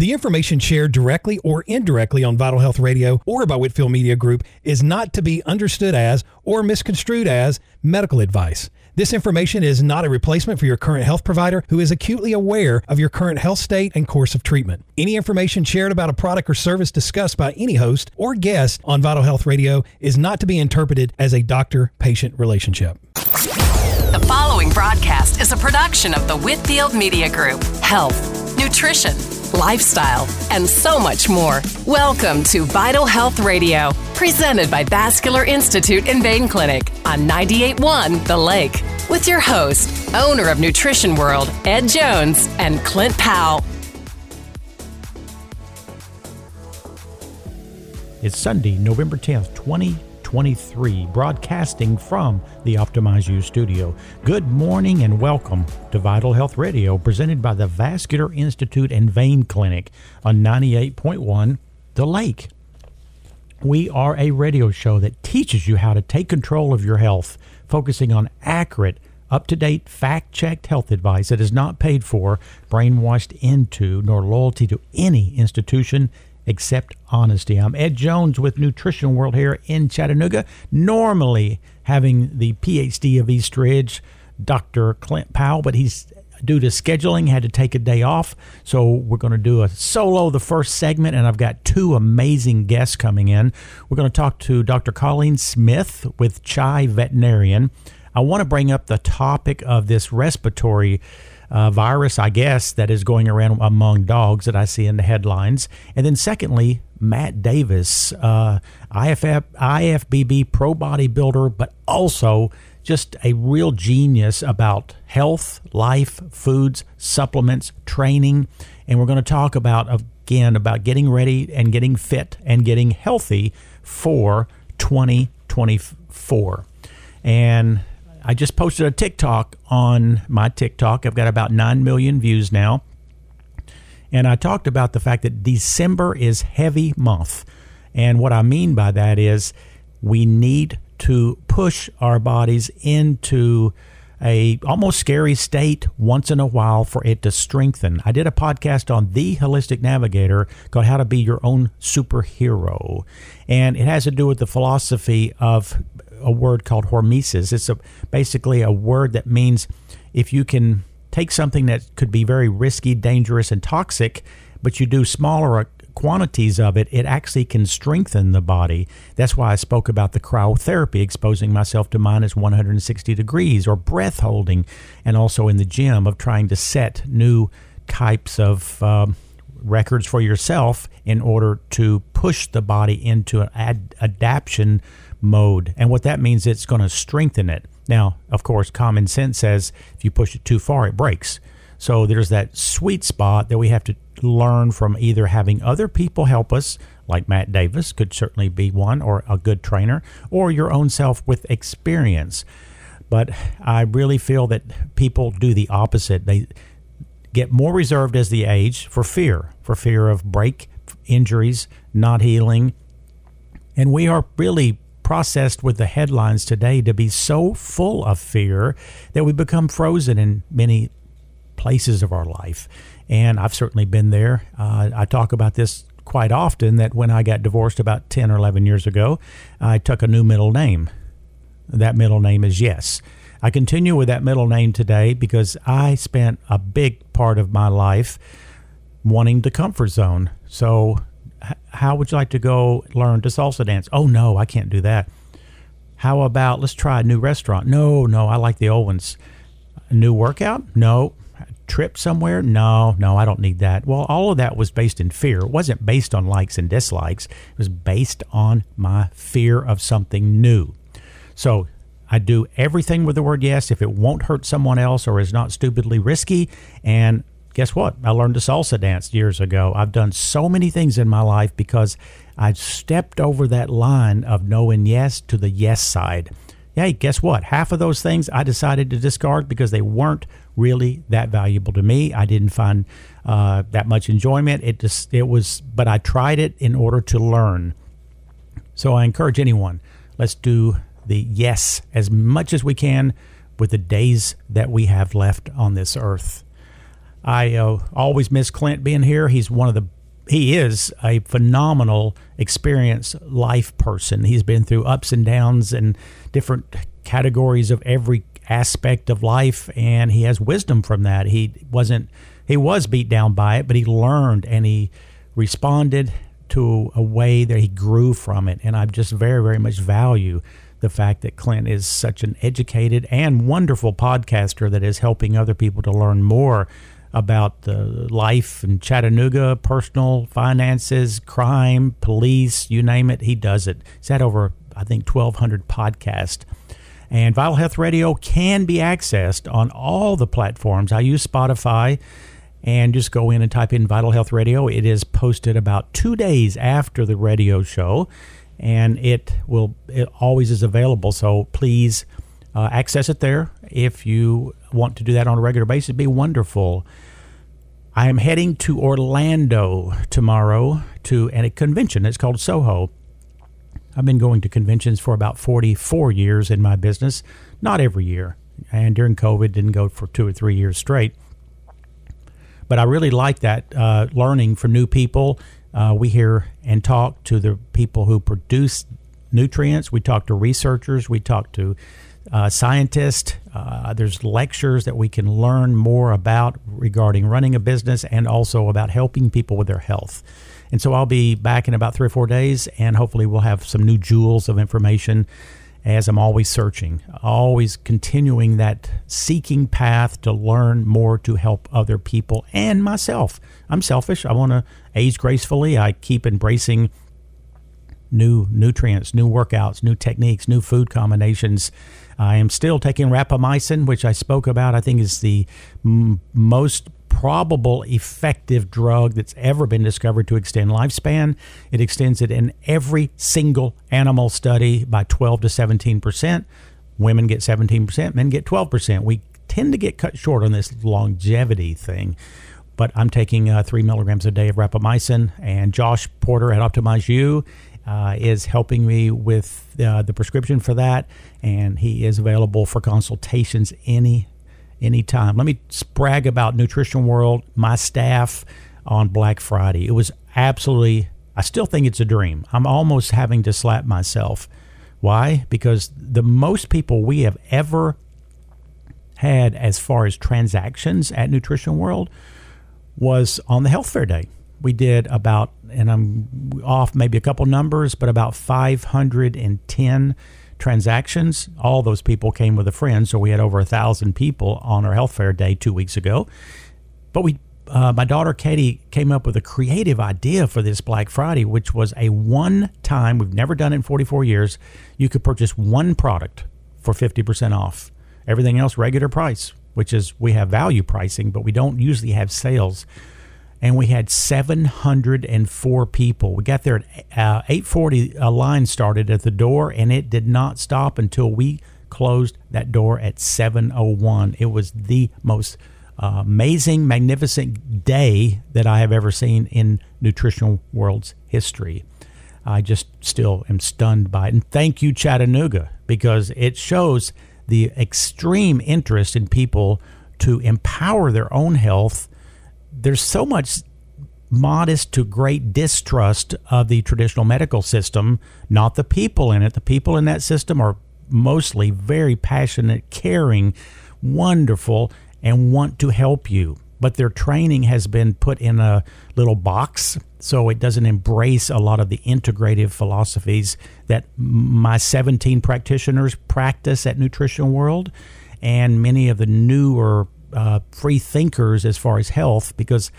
The information shared directly or indirectly on Vital Health Radio or by Whitfield Media Group is not to be understood as or misconstrued as medical advice. This information is not a replacement for your current health provider who is acutely aware of your current health state and course of treatment. Any information shared about a product or service discussed by any host or guest on Vital Health Radio is not to be interpreted as a doctor patient relationship. The following broadcast is a production of the Whitfield Media Group. Health, nutrition, lifestyle, and so much more. Welcome to Vital Health Radio, presented by Vascular Institute and Vein Clinic on 98.1 The Lake, with your host, owner of Nutrition World, Ed Jones, and Clint Powell. It's Sunday, November 10th, 2023, broadcasting from the Optimize U studio. Good morning and welcome to Vital Health Radio, presented by the Vascular Institute and Vein Clinic on 98.1 The Lake. We are a radio show that teaches you how to take control of your health, focusing on accurate, up to date, fact checked health advice that is not paid for, brainwashed into, nor loyalty to any institution except honesty. I'm Ed Jones with Nutrition World here in Chattanooga, normally having the PhD of East Ridge, Dr. Clint Powell, but he's due to scheduling had to take a day off so we're going to do a solo the first segment and i've got two amazing guests coming in we're going to talk to dr colleen smith with chai veterinarian i want to bring up the topic of this respiratory uh, virus, I guess, that is going around among dogs that I see in the headlines. And then, secondly, Matt Davis, uh, IFF, IFBB pro bodybuilder, but also just a real genius about health, life, foods, supplements, training. And we're going to talk about, again, about getting ready and getting fit and getting healthy for 2024. And I just posted a TikTok on my TikTok. I've got about 9 million views now. And I talked about the fact that December is heavy month. And what I mean by that is we need to push our bodies into a almost scary state once in a while for it to strengthen. I did a podcast on the holistic navigator called How to Be Your Own Superhero. And it has to do with the philosophy of a word called hormesis. It's a, basically a word that means if you can take something that could be very risky, dangerous, and toxic, but you do smaller quantities of it, it actually can strengthen the body. That's why I spoke about the cryotherapy, exposing myself to minus 160 degrees, or breath holding, and also in the gym of trying to set new types of um, records for yourself in order to push the body into an ad- mode. And what that means, it's going to strengthen it. Now, of course, common sense says if you push it too far, it breaks. So there's that sweet spot that we have to learn from either having other people help us, like Matt Davis could certainly be one, or a good trainer, or your own self with experience. But I really feel that people do the opposite. They get more reserved as they age for fear, for fear of break injuries, not healing. And we are really processed with the headlines today to be so full of fear that we become frozen in many places of our life. And I've certainly been there. Uh, I talk about this quite often that when I got divorced about 10 or 11 years ago, I took a new middle name. That middle name is Yes. I continue with that middle name today because I spent a big part of my life wanting the comfort zone. So how would you like to go learn to salsa dance? Oh, no, I can't do that. How about let's try a new restaurant? No, no, I like the old ones. A new workout? No. Trip somewhere? No, no, I don't need that. Well, all of that was based in fear. It wasn't based on likes and dislikes, it was based on my fear of something new. So I do everything with the word yes if it won't hurt someone else or is not stupidly risky. And guess what? I learned to salsa dance years ago. I've done so many things in my life because I stepped over that line of knowing yes to the yes side. Hey, guess what? Half of those things I decided to discard because they weren't really that valuable to me. I didn't find uh, that much enjoyment. It just it was, but I tried it in order to learn. So I encourage anyone. Let's do the yes as much as we can with the days that we have left on this earth. I uh, always miss Clint being here. He's one of the he is a phenomenal experienced life person. He's been through ups and downs and different categories of every aspect of life and he has wisdom from that. He wasn't he was beat down by it, but he learned and he responded to a way that he grew from it. And I just very, very much value the fact that Clint is such an educated and wonderful podcaster that is helping other people to learn more about the life in Chattanooga, personal finances, crime, police, you name it, he does it. He's had over, I think, 1,200 podcasts. And Vital Health Radio can be accessed on all the platforms. I use Spotify and just go in and type in Vital Health Radio. It is posted about two days after the radio show, and it will it always is available. So please uh, access it there if you want to do that on a regular basis. It'd be wonderful. I am heading to Orlando tomorrow to a convention. It's called Soho. I've been going to conventions for about 44 years in my business, not every year. And during COVID, didn't go for two or three years straight. But I really like that uh, learning from new people. Uh, we hear and talk to the people who produce nutrients. We talk to researchers. We talk to uh, scientists. Uh, there's lectures that we can learn more about regarding running a business and also about helping people with their health. And so I'll be back in about three or four days, and hopefully we'll have some new jewels of information as I'm always searching, always continuing that seeking path to learn more to help other people and myself. I'm selfish. I want to age gracefully. I keep embracing new nutrients, new workouts, new techniques, new food combinations. I am still taking rapamycin, which I spoke about. I think is the m- most probable effective drug that's ever been discovered to extend lifespan. It extends it in every single animal study by 12 to 17 percent. Women get 17 percent, men get 12 percent. We tend to get cut short on this longevity thing. But I'm taking uh, three milligrams a day of rapamycin, and Josh Porter at Optimize U uh, is helping me with uh, the prescription for that, and he is available for consultations any anytime. Let me brag about Nutrition World, my staff on Black Friday. It was absolutely, I still think it's a dream. I'm almost having to slap myself. Why? Because the most people we have ever had as far as transactions at Nutrition World was on the health fair day. We did about, and I'm off maybe a couple numbers, but about 510 transactions. All those people came with a friend, so we had over a thousand people on our health fair day two weeks ago. But we, uh, my daughter Katie came up with a creative idea for this Black Friday, which was a one-time. We've never done it in 44 years. You could purchase one product for 50% off. Everything else regular price, which is we have value pricing, but we don't usually have sales and we had 704 people. We got there at uh, 8:40. A line started at the door, and it did not stop until we closed that door at 7:01. It was the most uh, amazing, magnificent day that I have ever seen in nutritional world's history. I just still am stunned by it. And thank you, Chattanooga, because it shows the extreme interest in people to empower their own health there's so much modest to great distrust of the traditional medical system, not the people in it. The people in that system are mostly very passionate, caring, wonderful, and want to help you. But their training has been put in a little box, so it doesn't embrace a lot of the integrative philosophies that my 17 practitioners practice at Nutrition World and many of the newer uh, free thinkers as far as health because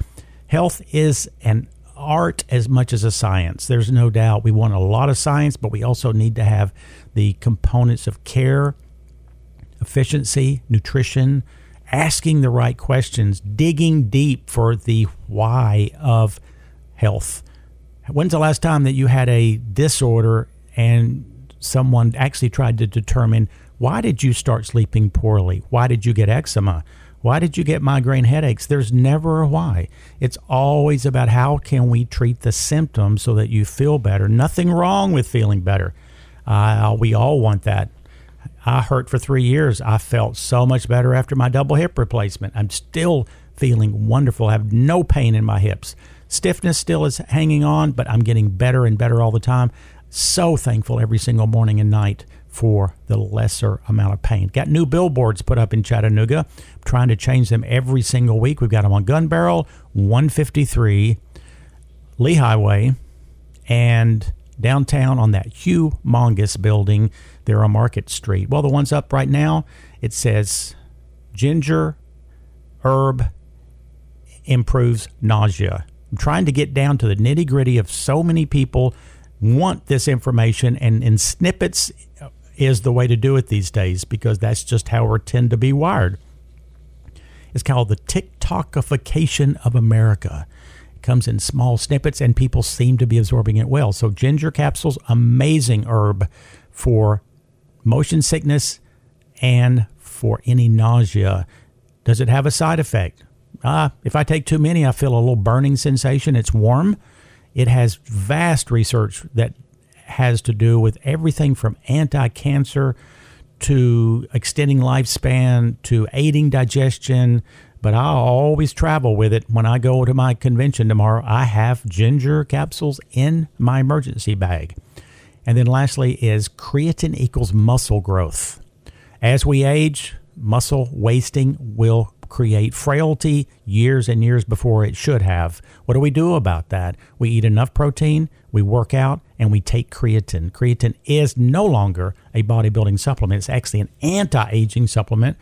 health is an art as much as a science. There's no doubt we want a lot of science, but we also need to have the components of care, efficiency, nutrition, asking the right questions, digging deep for the why of health. When's the last time that you had a disorder and someone actually tried to determine why did you start sleeping poorly? Why did you get eczema? Why did you get migraine headaches? There's never a why. It's always about how can we treat the symptoms so that you feel better. Nothing wrong with feeling better. Uh, we all want that. I hurt for three years. I felt so much better after my double hip replacement. I'm still feeling wonderful. I have no pain in my hips. Stiffness still is hanging on, but I'm getting better and better all the time. So thankful every single morning and night for the lesser amount of pain. Got new billboards put up in Chattanooga. I'm trying to change them every single week. We've got them on Gunbarrel, 153, Lee Highway, and downtown on that humongous building there on Market Street. Well, the ones up right now, it says ginger herb improves nausea. I'm trying to get down to the nitty gritty of so many people want this information and in snippets is the way to do it these days because that's just how we tend to be wired. It's called the TikTokification of America. It comes in small snippets and people seem to be absorbing it well. So ginger capsules, amazing herb for motion sickness and for any nausea. Does it have a side effect? Ah, if I take too many, I feel a little burning sensation. It's warm. It has vast research that has to do with everything from anti cancer to extending lifespan to aiding digestion. But I always travel with it. When I go to my convention tomorrow, I have ginger capsules in my emergency bag. And then lastly is creatine equals muscle growth. As we age, muscle wasting will create frailty years and years before it should have. What do we do about that? We eat enough protein, we work out, and we take creatine. Creatine is no longer a bodybuilding supplement, it's actually an anti aging supplement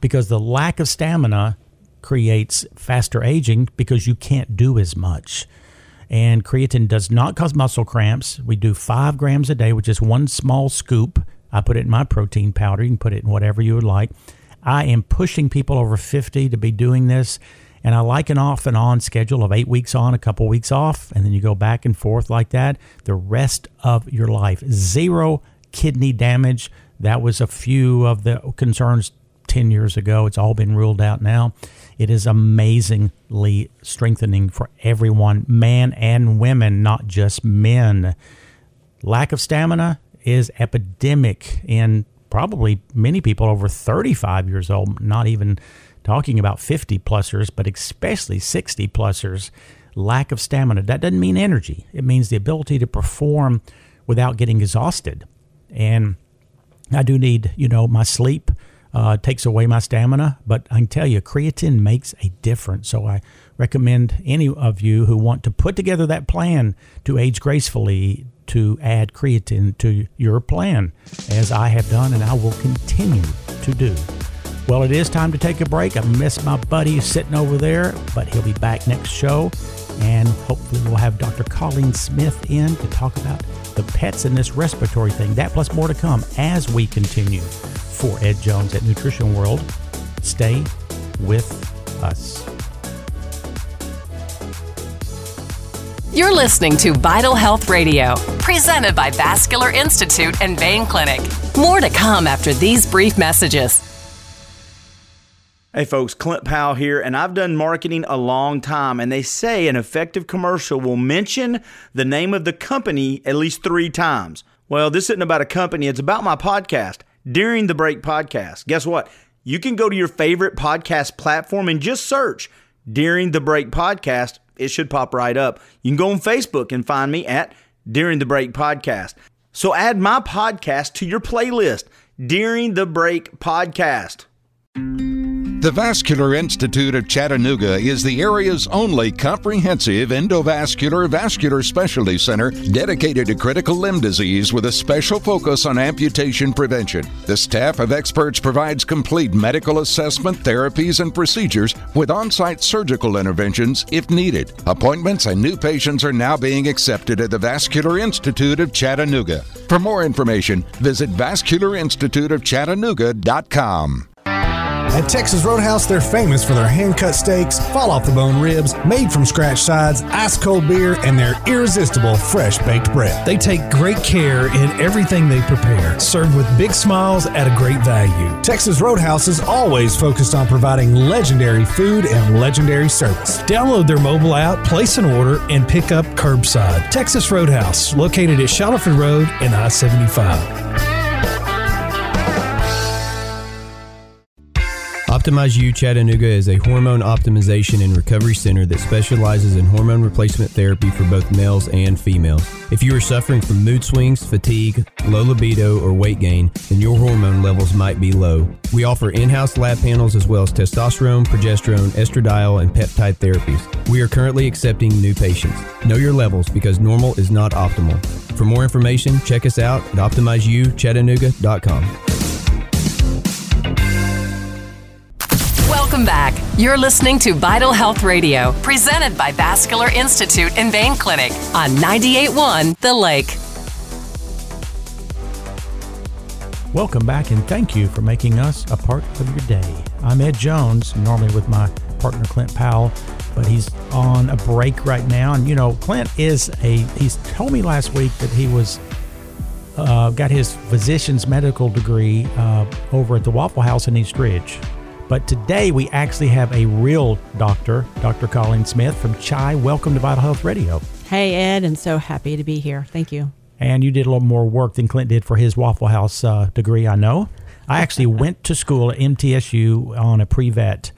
because the lack of stamina creates faster aging because you can't do as much. And creatine does not cause muscle cramps. We do five grams a day, which is one small scoop. I put it in my protein powder. You can put it in whatever you would like. I am pushing people over 50 to be doing this. And I like an off and on schedule of eight weeks on, a couple weeks off, and then you go back and forth like that the rest of your life. Zero kidney damage. That was a few of the concerns 10 years ago. It's all been ruled out now. It is amazingly strengthening for everyone, man and women, not just men. Lack of stamina is epidemic in probably many people over 35 years old, not even talking about 50 plusers, but especially 60 plusers, lack of stamina. That doesn't mean energy, it means the ability to perform without getting exhausted. And I do need, you know, my sleep uh, takes away my stamina, but I can tell you, creatine makes a difference. So I recommend any of you who want to put together that plan to age gracefully, to add creatine to your plan, as I have done and I will continue to do. Well, it is time to take a break. I miss my buddy sitting over there, but he'll be back next show. And hopefully, we'll have Dr. Colleen Smith in to talk about the pets and this respiratory thing. That plus more to come as we continue. For Ed Jones at Nutrition World, stay with us. You're listening to Vital Health Radio, presented by Vascular Institute and Vein Clinic. More to come after these brief messages. Hey folks, Clint Powell here, and I've done marketing a long time, and they say an effective commercial will mention the name of the company at least three times. Well, this isn't about a company, it's about my podcast, During the Break Podcast. Guess what? You can go to your favorite podcast platform and just search During the Break Podcast it should pop right up. You can go on Facebook and find me at During the Break Podcast. So add my podcast to your playlist, During the Break Podcast. The Vascular Institute of Chattanooga is the area's only comprehensive endovascular vascular specialty center dedicated to critical limb disease with a special focus on amputation prevention. The staff of experts provides complete medical assessment, therapies, and procedures with on site surgical interventions if needed. Appointments and new patients are now being accepted at the Vascular Institute of Chattanooga. For more information, visit vascularinstituteofchattanooga.com. At Texas Roadhouse, they're famous for their hand cut steaks, fall off the bone ribs, made from scratch sides, ice cold beer, and their irresistible fresh baked bread. They take great care in everything they prepare, served with big smiles at a great value. Texas Roadhouse is always focused on providing legendary food and legendary service. Download their mobile app, place an order, and pick up curbside. Texas Roadhouse, located at Shallowford Road and I 75. Optimize U Chattanooga is a hormone optimization and recovery center that specializes in hormone replacement therapy for both males and females. If you are suffering from mood swings, fatigue, low libido, or weight gain, then your hormone levels might be low. We offer in house lab panels as well as testosterone, progesterone, estradiol, and peptide therapies. We are currently accepting new patients. Know your levels because normal is not optimal. For more information, check us out at optimizeuchattanooga.com. Welcome back. You're listening to Vital Health Radio, presented by Vascular Institute and Vein Clinic on 98.1 The Lake. Welcome back and thank you for making us a part of your day. I'm Ed Jones, normally with my partner Clint Powell, but he's on a break right now. And you know, Clint is a, he's told me last week that he was uh, got his physician's medical degree uh, over at the Waffle House in East Ridge. But today we actually have a real doctor, Dr. Colleen Smith from CHI. Welcome to Vital Health Radio. Hey, Ed, and so happy to be here. Thank you. And you did a little more work than Clint did for his Waffle House uh, degree, I know. I actually went to school at MTSU on a pre vet.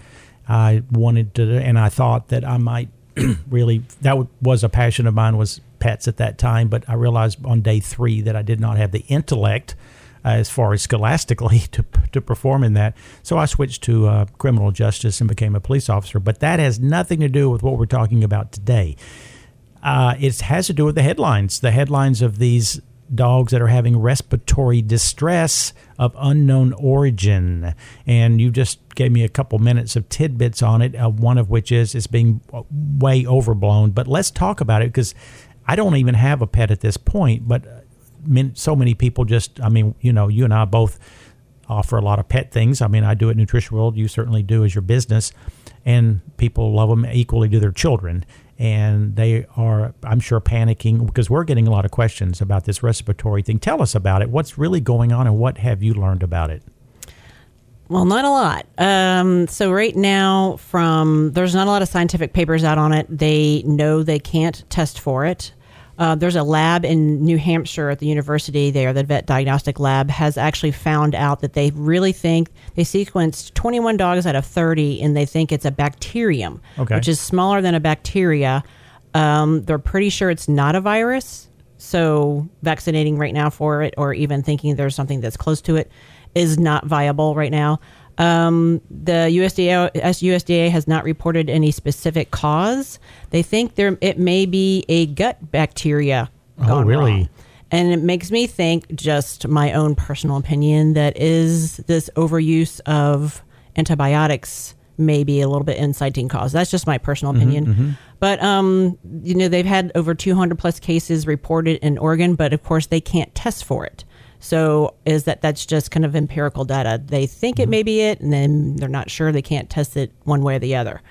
I wanted to, and I thought that I might really, that was a passion of mine was pets at that time. But I realized on day three that I did not have the intellect as far as scholastically to, to perform in that. So I switched to uh, criminal justice and became a police officer. But that has nothing to do with what we're talking about today. Uh, it has to do with the headlines, the headlines of these dogs that are having respiratory distress of unknown origin. And you just gave me a couple minutes of tidbits on it, uh, one of which is it's being way overblown. But let's talk about it because I don't even have a pet at this point, but so many people just, I mean, you know, you and I both offer a lot of pet things. I mean, I do at Nutrition World. You certainly do as your business. And people love them equally to their children. And they are, I'm sure, panicking because we're getting a lot of questions about this respiratory thing. Tell us about it. What's really going on and what have you learned about it? Well, not a lot. Um, so right now, from there's not a lot of scientific papers out on it. They know they can't test for it. Uh, there's a lab in New Hampshire at the university there, the vet diagnostic lab, has actually found out that they really think they sequenced 21 dogs out of 30 and they think it's a bacterium, okay. which is smaller than a bacteria. Um, they're pretty sure it's not a virus. So vaccinating right now for it or even thinking there's something that's close to it is not viable right now. Um, the USDA, USDA has not reported any specific cause. They think there it may be a gut bacteria. Oh, really? Wrong. And it makes me think, just my own personal opinion, that is this overuse of antibiotics may be a little bit inciting cause. That's just my personal mm-hmm, opinion. Mm-hmm, mm-hmm. But um, you know, they've had over 200 plus cases reported in Oregon, but of course they can't test for it. So is that that's just kind of empirical data? They think it mm-hmm. may be it, and then they're not sure. They can't test it one way or the other.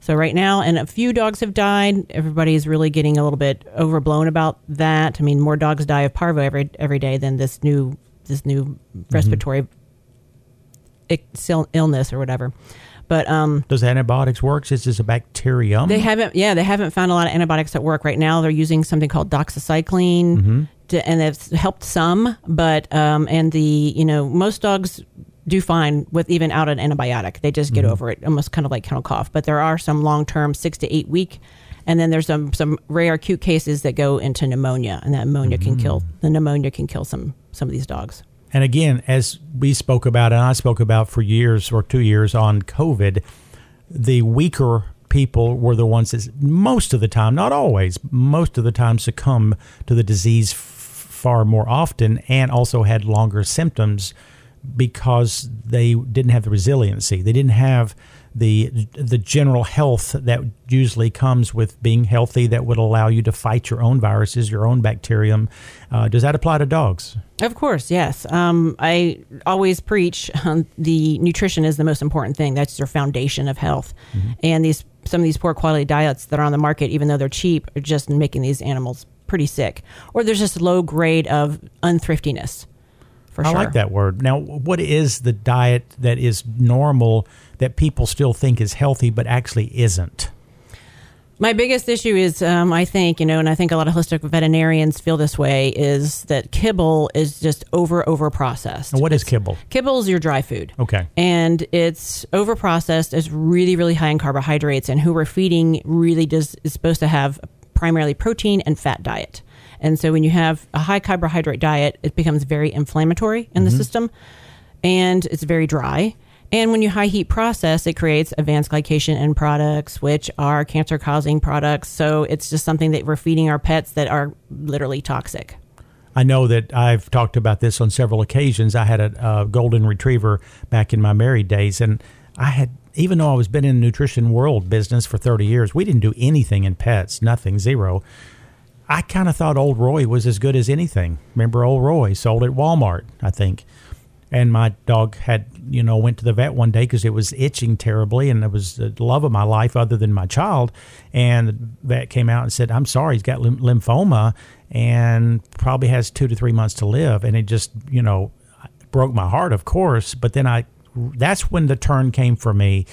So right now, and a few dogs have died. Everybody's really getting a little bit overblown about that. I mean, more dogs die of parvo every every day than this new this new mm-hmm. respiratory illness or whatever. But um, does antibiotics work? Is this a bacterium? They haven't. Yeah, they haven't found a lot of antibiotics that work right now. They're using something called doxycycline. Mm-hmm and it's helped some, but um, and the you know most dogs do fine with even out an antibiotic. They just get mm-hmm. over it, almost kind of like kennel cough. But there are some long term, six to eight week, and then there's some some rare acute cases that go into pneumonia, and that pneumonia mm-hmm. can kill mm-hmm. the pneumonia can kill some some of these dogs. And again, as we spoke about, and I spoke about for years or two years on COVID, the weaker people were the ones that most of the time, not always, most of the time succumb to the disease far more often and also had longer symptoms because they didn't have the resiliency. They didn't have the the general health that usually comes with being healthy that would allow you to fight your own viruses, your own bacterium. Uh, does that apply to dogs? Of course, yes. Um, I always preach um, the nutrition is the most important thing. That's your foundation of health. Mm-hmm. And these some of these poor quality diets that are on the market, even though they're cheap, are just making these animals pretty sick, or there's just low grade of unthriftiness. For sure. I sure. like that word. Now, what is the diet that is normal that people still think is healthy but actually isn't? My biggest issue is, um, I think, you know, and I think a lot of holistic veterinarians feel this way, is that kibble is just over over processed. And what is kibble? Kibble is your dry food. Okay. And it's over processed. It's really, really high in carbohydrates. And who we're feeding really does is supposed to have primarily protein and fat diet. And so when you have a high carbohydrate diet, it becomes very inflammatory in the mm-hmm. system and it's very dry. And when you high heat process, it creates advanced glycation end products, which are cancer causing products. So it's just something that we're feeding our pets that are literally toxic. I know that I've talked about this on several occasions. I had a, a golden retriever back in my married days, and I had, even though I was been in the nutrition world business for 30 years, we didn't do anything in pets, nothing, zero. I kind of thought Old Roy was as good as anything. Remember Old Roy sold at Walmart, I think. And my dog had, you know, went to the vet one day because it was itching terribly, and it was the love of my life, other than my child. And the vet came out and said, "I'm sorry, he's got lym- lymphoma, and probably has two to three months to live." And it just, you know, broke my heart, of course. But then I, that's when the turn came for me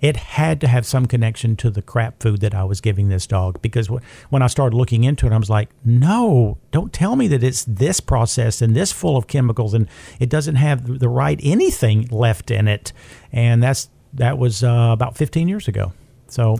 it had to have some connection to the crap food that I was giving this dog because wh- when I started looking into it, I was like, no, don't tell me that it's this processed and this full of chemicals and it doesn't have the right anything left in it. And that's that was uh, about 15 years ago. So.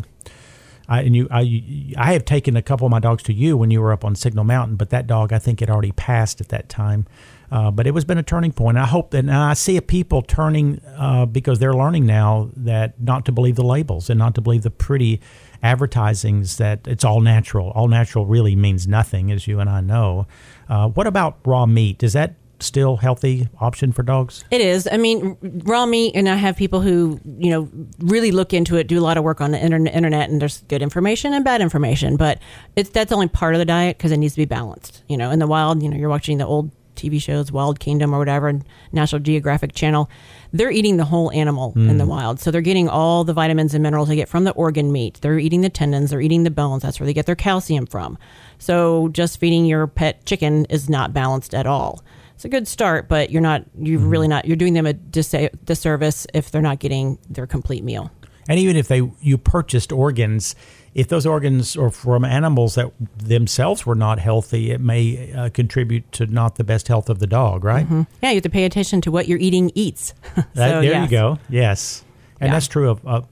I, and you, I, I have taken a couple of my dogs to you when you were up on Signal Mountain, but that dog I think had already passed at that time. Uh, but it was been a turning point. I hope that I see people turning uh, because they're learning now that not to believe the labels and not to believe the pretty advertisings that it's all natural. All natural really means nothing, as you and I know. Uh, what about raw meat? Is that still healthy option for dogs? It is. I mean, raw meat, and I have people who, you know, really look into it, do a lot of work on the internet, internet and there's good information and bad information, but it's that's only part of the diet because it needs to be balanced. You know, in the wild, you know, you're watching the old TV shows, Wild Kingdom or whatever, National Geographic Channel, they're eating the whole animal in the mm. wild. So they're getting all the vitamins and minerals they get from the organ meat. They're eating the tendons, they're eating the bones. That's where they get their calcium from. So just feeding your pet chicken is not balanced at all. It's a good start, but you're not, you're really mm-hmm. not, you're doing them a dis- disservice if they're not getting their complete meal. And even if they you purchased organs, if those organs are from animals that themselves were not healthy, it may uh, contribute to not the best health of the dog, right? Yeah, you have to pay attention to what you're eating eats. That- there yes. you go. Yes, and Yeah. that's true of. of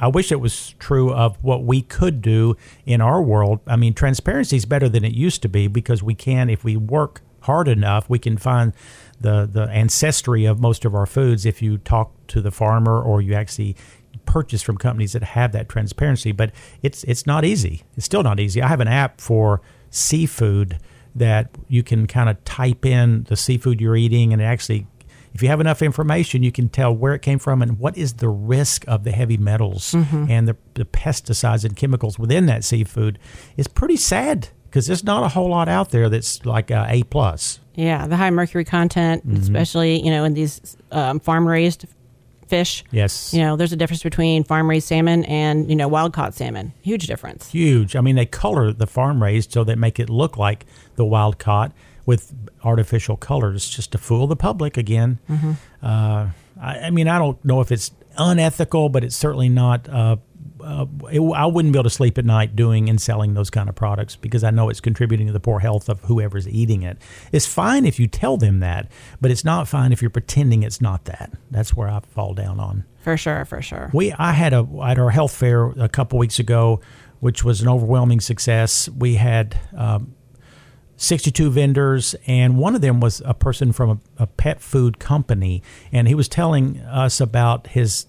I wish it was true of what we could do in our world. I mean, transparency is better than it used to be because we can, if we work hard enough, we can find the the ancestry of most of our foods. If you talk to the farmer or you actually purchase from companies that have that transparency, but it's it's not easy. It's still not easy. I have an app for seafood that you can kind of type in the seafood you're eating and it actually if you have enough information, you can tell where it came from and what is the risk of the heavy metals and the, the pesticides and chemicals within that seafood. It's pretty sad because there's not a whole lot out there that's like uh, A plus. Yeah, the high mercury content, Mm-hmm. especially you know in these um, farm raised fish. Yes. You know, there's a difference between farm raised salmon and you know wild caught salmon. Huge difference. Huge. I mean, they color the farm raised so they make it look like the wild caught with artificial colors just to fool the public again. Uh, I, I mean, I don't know if it's unethical, but it's certainly not. Uh, uh, it, I wouldn't be able to sleep at night doing and selling those kind of products because I know it's contributing to the poor health of whoever's eating it. It's fine if you tell them that, but it's not fine if you're pretending it's not that. That's where I fall down on. For sure, for sure. We I had a at our health fair a couple weeks ago, which was an overwhelming success. We had um, 62 vendors, and one of them was a person from a, a pet food company, and he was telling us about his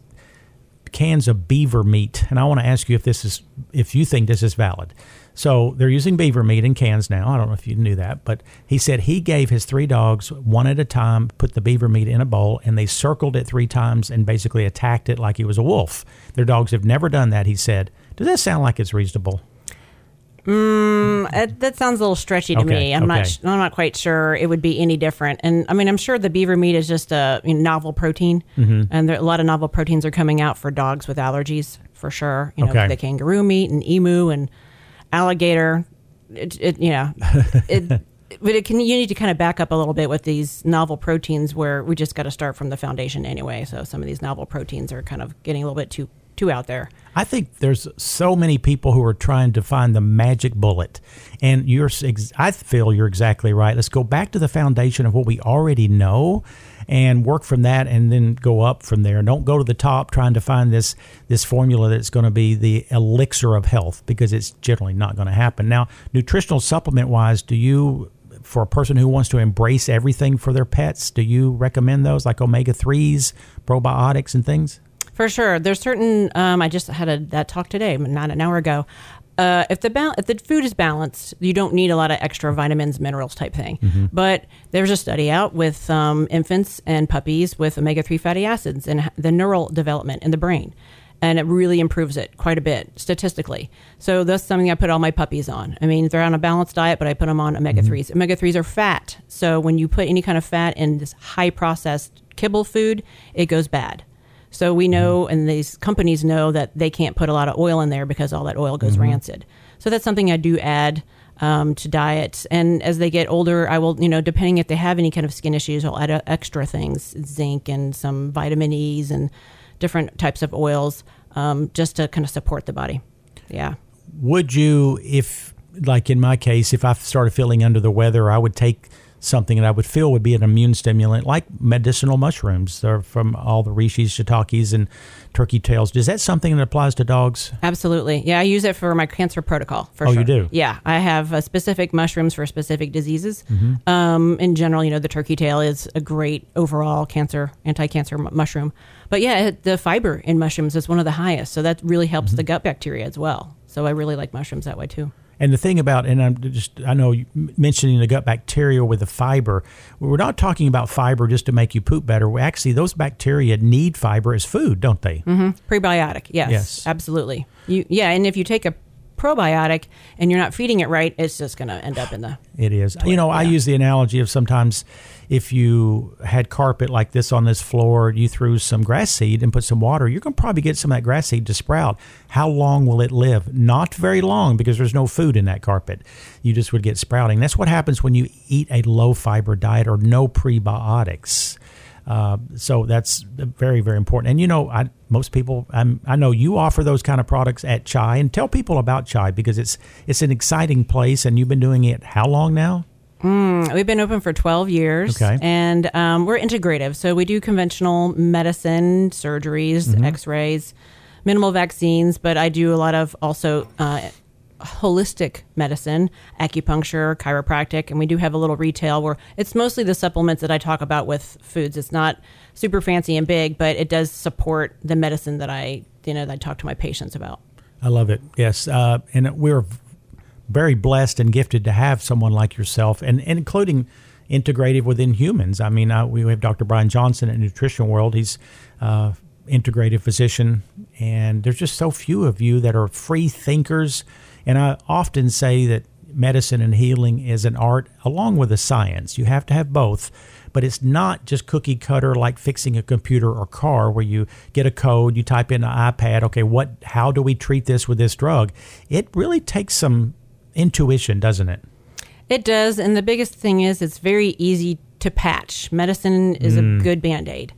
cans of beaver meat. And I want to ask you if this is if you think this is valid. So they're using beaver meat in cans now. I don't know if you knew that, but he said he gave his three dogs one at a time, put the beaver meat in a bowl, and they circled it three times and basically attacked it like he was a wolf. Their dogs have never done that, he said. Does that sound like it's reasonable? Uh, that sounds a little stretchy to Okay, me. I'm not. okay. sh- I'm not quite sure it would be any different. And I mean, I'm sure the beaver meat is just a you know, novel protein, Mm-hmm. and there, a lot of novel proteins are coming out for dogs with allergies for sure. You know, Okay. the kangaroo meat and emu and alligator. It, it you know, it. But it can, you need to kind of back up a little bit with these novel proteins where we just got to start from the foundation anyway. So some of these novel proteins are kind of getting a little bit too too out there. I think there's so many people who are trying to find the magic bullet, and you're. I feel you're exactly right. Let's go back to the foundation of what we already know, and work from that, and then go up from there. Don't go to the top trying to find this this formula that's going to be the elixir of health because it's generally not going to happen. Now, nutritional supplement wise, do you? For a person who wants to embrace everything for their pets, do you recommend those like omega 3s, probiotics, and things? For sure, there's certain. Um, I just had a that talk today, not an hour ago. Uh, if the bal- if the food is balanced, you don't need a lot of extra vitamins, minerals type thing. But there's a study out with um, infants and puppies with omega three fatty acids and the neural development in the brain, and it really improves it quite a bit statistically. So that's something I put all my puppies on. I mean, they're on a balanced diet, but I put them on omega 3s Omega threes are fat, so when you put any kind of fat in this high processed kibble food, it goes bad. So we know, and these companies know that they can't put a lot of oil in there because all that oil goes rancid. So that's something I do add um, to diet. And as they get older, I will, you know, depending if they have any kind of skin issues, I'll add uh, extra things, zinc and some vitamin E's and different types of oils, um, just to kind of support the body. Yeah. would you if like in my case if i started feeling under the weather i would take something that i would feel would be an immune stimulant like medicinal mushrooms They're from all the reishis shiitakes and turkey tails is that something that applies to dogs Absolutely. Yeah, I use it for my cancer protocol. For sure. Oh, sure. you do? Yeah, I have uh, specific mushrooms for specific diseases. Mm-hmm. Um, in general, you know, the turkey tail is a great overall cancer, anti-cancer m- mushroom. But yeah, it, the fiber in mushrooms is one of the highest, so that really helps Mm-hmm. the gut bacteria as well. So I really like mushrooms that way too. And the thing about and i'm just i know you mentioning the gut bacteria with the fiber we're not talking about fiber just to make you poop better we actually those bacteria need fiber as food don't they mm-hmm. Prebiotic, yes, Yes. absolutely. You, yeah, and if you take a probiotic and you're not feeding it right, it's just going to end up in the It is. You know, I use the analogy of sometimes if you had carpet like this on this floor, you threw some grass seed and put some water, you're going to probably get some of that grass seed to sprout. How long will it live? Not very long because there's no food in that carpet. You just would get sprouting. That's what happens when you eat a low fiber diet or no prebiotics. Uh, so that's very, very important. And you know, I, most people, I'm, I know you offer those kind of products at Chai, and tell people about Chai because it's it's an exciting place, and you've been doing it how long now? We've been open for 12 years. Okay. And um, we're integrative. So we do conventional medicine, surgeries, Mm-hmm. x rays, minimal vaccines, but I do a lot of also uh, holistic medicine, acupuncture, chiropractic. And we do have a little retail where it's mostly the supplements that I talk about with foods. It's not super fancy and big, but it does support the medicine that I, you know, that I talk to my patients about. I love it. Yes, uh, and we're very blessed and gifted to have someone like yourself, and, and including integrative within humans. I mean, uh, we have Dr. Brian Johnson at Nutrition World. He's uh, integrative physician, and there's just so few of you that are free thinkers. And I often say that medicine and healing is an art along with a science. You have to have both. But it's not just cookie cutter like fixing a computer or car where you get a code, you type in an iPad, okay, what how do we treat this with this drug? It really takes some intuition, doesn't it? It does, and the biggest thing is it's very easy to patch. Medicine is a good band aid,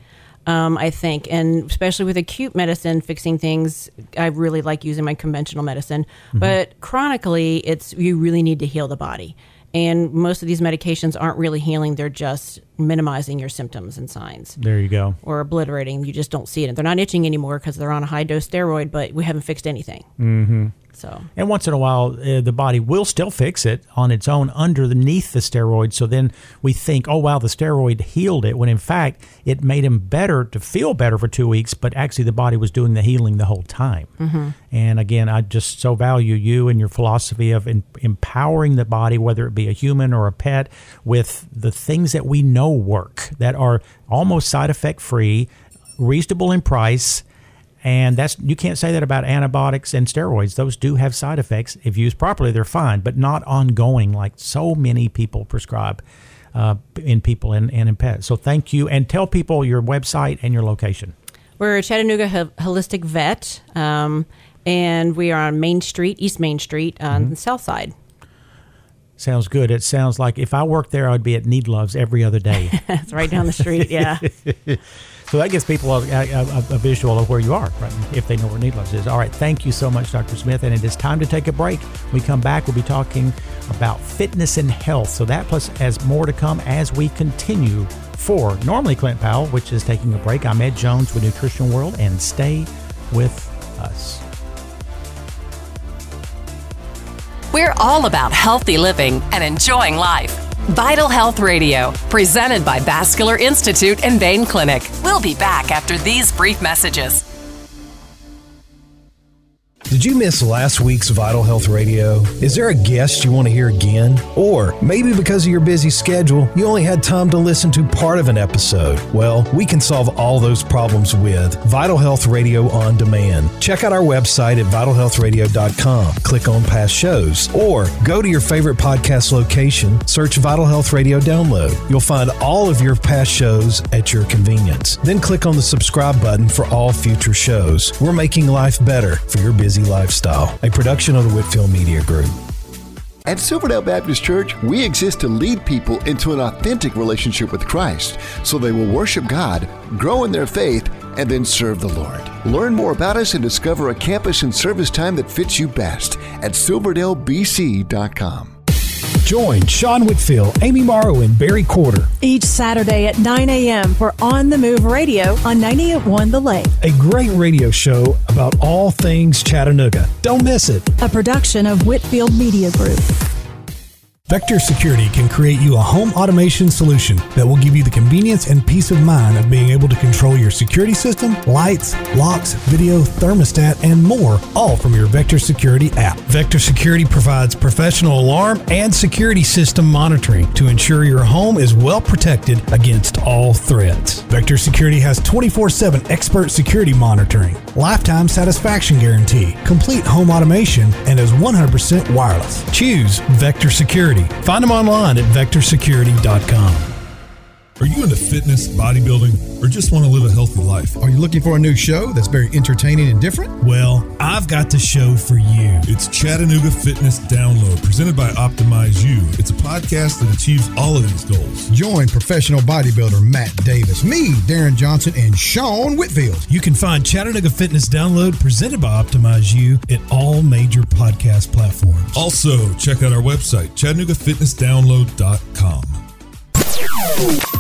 um, I think, and especially with acute medicine fixing things, I really like using my conventional medicine. But chronically, it's you really need to heal the body, and most of these medications aren't really healing; they're just minimizing your symptoms and signs. There you go. Or obliterating, you just don't see it. And They're not itching anymore because they're on a high dose steroid, but we haven't fixed anything. Mm-hmm. So And once in a while, uh, the body will still fix it on its own underneath the steroid. So then we think, oh, wow, the steroid healed it, when in fact, it made him better to feel better for two weeks, but actually the body was doing the healing the whole time. And again, I just so value you and your philosophy of em- empowering the body, whether it be a human or a pet, with the things that we know work that are almost side effect free, reasonable in price and that's you can't say that about antibiotics and steroids. Those do have side effects. If used properly, they're fine, but not ongoing like so many people prescribe uh, in people and, and in pets. So thank you, and tell people your website and your location. We're Chattanooga Holistic Vet, um, and we are on Main Street, East Main Street, on the south side. Sounds good. It sounds like if I worked there, I'd be at Niedlov's every other day. It's right down the street. Yeah. so that gives people a, a, a, a visual of where you are, right? If they know where Niedlov's is. All right. Thank you so much, Dr. Smith. And it is time to take a break. When we come back. We'll be talking about fitness and health. So that plus as more to come as we continue for normally Clint Powell, which is taking a break. I'm Ed Jones with Nutrition World, and stay with us. We're all about healthy living and enjoying life. Vital Health Radio, presented by Vascular Institute and Vein Clinic. We'll be back after these brief messages. Did you miss last week's Vital Health Radio? Is there a guest you want to hear again? Or maybe because of your busy schedule, you only had time to listen to part of an episode? Well, we can solve all those problems with Vital Health Radio on Demand. Check out our website at vitalhealthradio.com, click on past shows, or go to your favorite podcast location, search Vital Health Radio Download. You'll find all of your past shows at your convenience. Then click on the subscribe button for all future shows. We're making life better for your busy lifestyle, a production of the Whitfield Media Group. At Silverdale Baptist Church, we exist to lead people into an authentic relationship with Christ so they will worship God, grow in their faith, and then serve the Lord. Learn more about us and discover a campus and service time that fits you best at silverdalebc.com. Join Sean Whitfield, Amy Morrow, and Barry Quarter. Each Saturday at 9 a.m. for On the Move Radio on 98.1 The Lake. A great radio show about all things Chattanooga. Don't miss it. A production of Whitfield Media Group. Vector Security can create you a home automation solution that will give you the convenience and peace of mind of being able to control your security system, lights, locks, video, thermostat, and more, all from your Vector Security app. Vector Security provides professional alarm and security system monitoring to ensure your home is well protected against all threats. Vector Security has 24 7 expert security monitoring, lifetime satisfaction guarantee, complete home automation, and is 100% wireless. Choose Vector Security. Find them online at vectorsecurity.com. Are you into fitness, bodybuilding, or just want to live a healthy life? Are you looking for a new show that's very entertaining and different? Well, I've got the show for you. It's Chattanooga Fitness Download, presented by Optimize U. It's a podcast that achieves all of these goals. Join professional bodybuilder Matt Davis, me, Darren Johnson, and Sean Whitfield. You can find Chattanooga Fitness Download, presented by Optimize U, at all major podcast platforms. Also, check out our website, ChattanoogaFitnessDownload.com.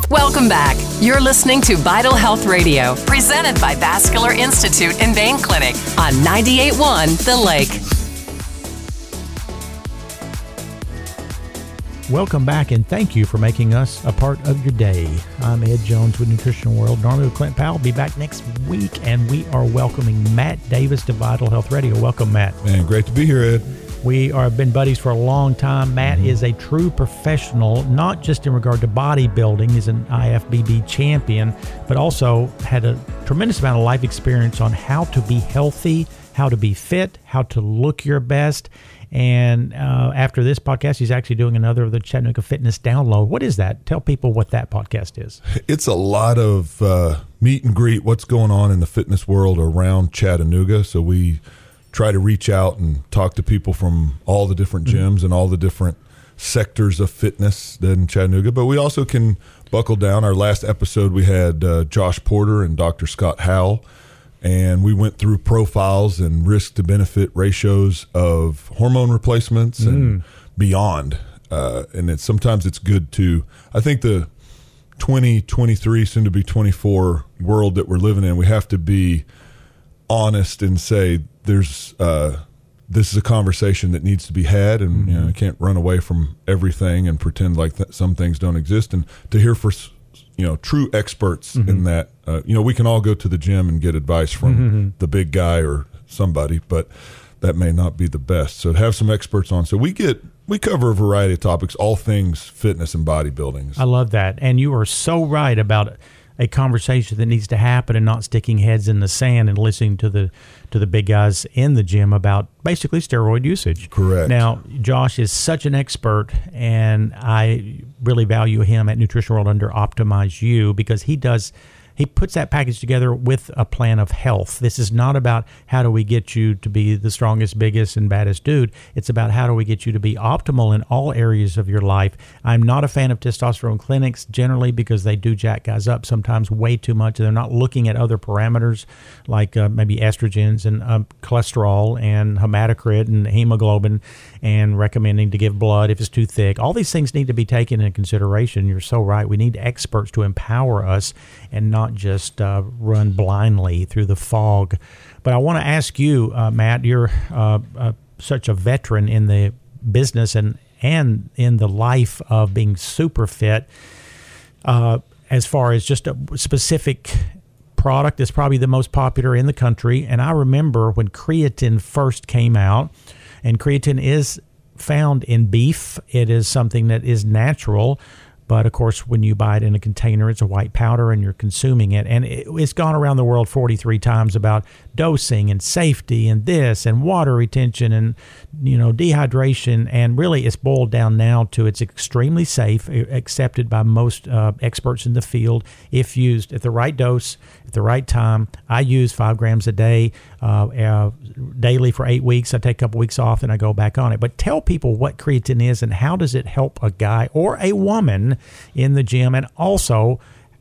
Welcome back. You're listening to Vital Health Radio, presented by Vascular Institute and Vein Clinic on 98.1 The Lake. Welcome back and thank you for making us a part of your day. I'm Ed Jones with Nutrition World. Normally with Clint Powell. Be back next week and we are welcoming Matt Davis to Vital Health Radio. Welcome, Matt. Man, great to be here, Ed. We are been buddies for a long time. Matt mm-hmm. is a true professional, not just in regard to bodybuilding. He's an IFBB champion, but also had a tremendous amount of life experience on how to be healthy, how to be fit, how to look your best. And uh, after this podcast, he's actually doing another of the Chattanooga Fitness Download. What is that? Tell people what that podcast is. It's a lot of uh, meet and greet, what's going on in the fitness world around Chattanooga. So we try to reach out and talk to people from all the different gyms mm-hmm. and all the different sectors of fitness in Chattanooga. But we also can buckle down. Our last episode, we had uh, Josh Porter and Dr. Scott Howell, and we went through profiles and risk to benefit ratios of hormone replacements mm. and beyond. Uh, and it's sometimes it's good to. I think the 2023, soon to be 24 world that we're living in, we have to be honest and say there's uh, this is a conversation that needs to be had, and mm-hmm. you know, I can't run away from everything and pretend like th- some things don't exist. And to hear for you know true experts mm-hmm. in that, uh, you know, we can all go to the gym and get advice from mm-hmm. the big guy or somebody, but that may not be the best. So to have some experts on, so we get we cover a variety of topics, all things fitness and bodybuilding. I love that, and you are so right about a conversation that needs to happen and not sticking heads in the sand and listening to the to the big guys in the gym about basically steroid usage. Correct. Now, Josh is such an expert, and I really value him at Nutrition World under Optimize U because he does he puts that package together with a plan of health. This is not about how do we get you to be the strongest, biggest, and baddest dude. It's about how do we get you to be optimal in all areas of your life. I'm not a fan of testosterone clinics generally because they do jack guys up sometimes way too much. They're not looking at other parameters like uh, maybe estrogens and um, cholesterol and hematocrit and hemoglobin and recommending to give blood if it's too thick. All these things need to be taken into consideration. You're so right. We need experts to empower us and not just uh, run blindly through the fog. But I want to ask you, uh, Matt, you're uh, uh, such a veteran in the business and, and in the life of being super fit. Uh, as far as just a specific product that's probably the most popular in the country. And I remember when creatine first came out, and creatine is found in beef. It is something that is natural. But of course, when you buy it in a container, it's a white powder and you're consuming it. And it, it's gone around the world 43 times about dosing and safety and this and water retention and, you know, dehydration. And really, it's boiled down now to it's extremely safe, accepted by most uh, experts in the field if used at the right dose, at the right time. I use five grams a day, uh, uh, daily for eight weeks. I take a couple weeks off and I go back on it. But tell people what creatine is and how does it help a guy or a woman in the gym, and also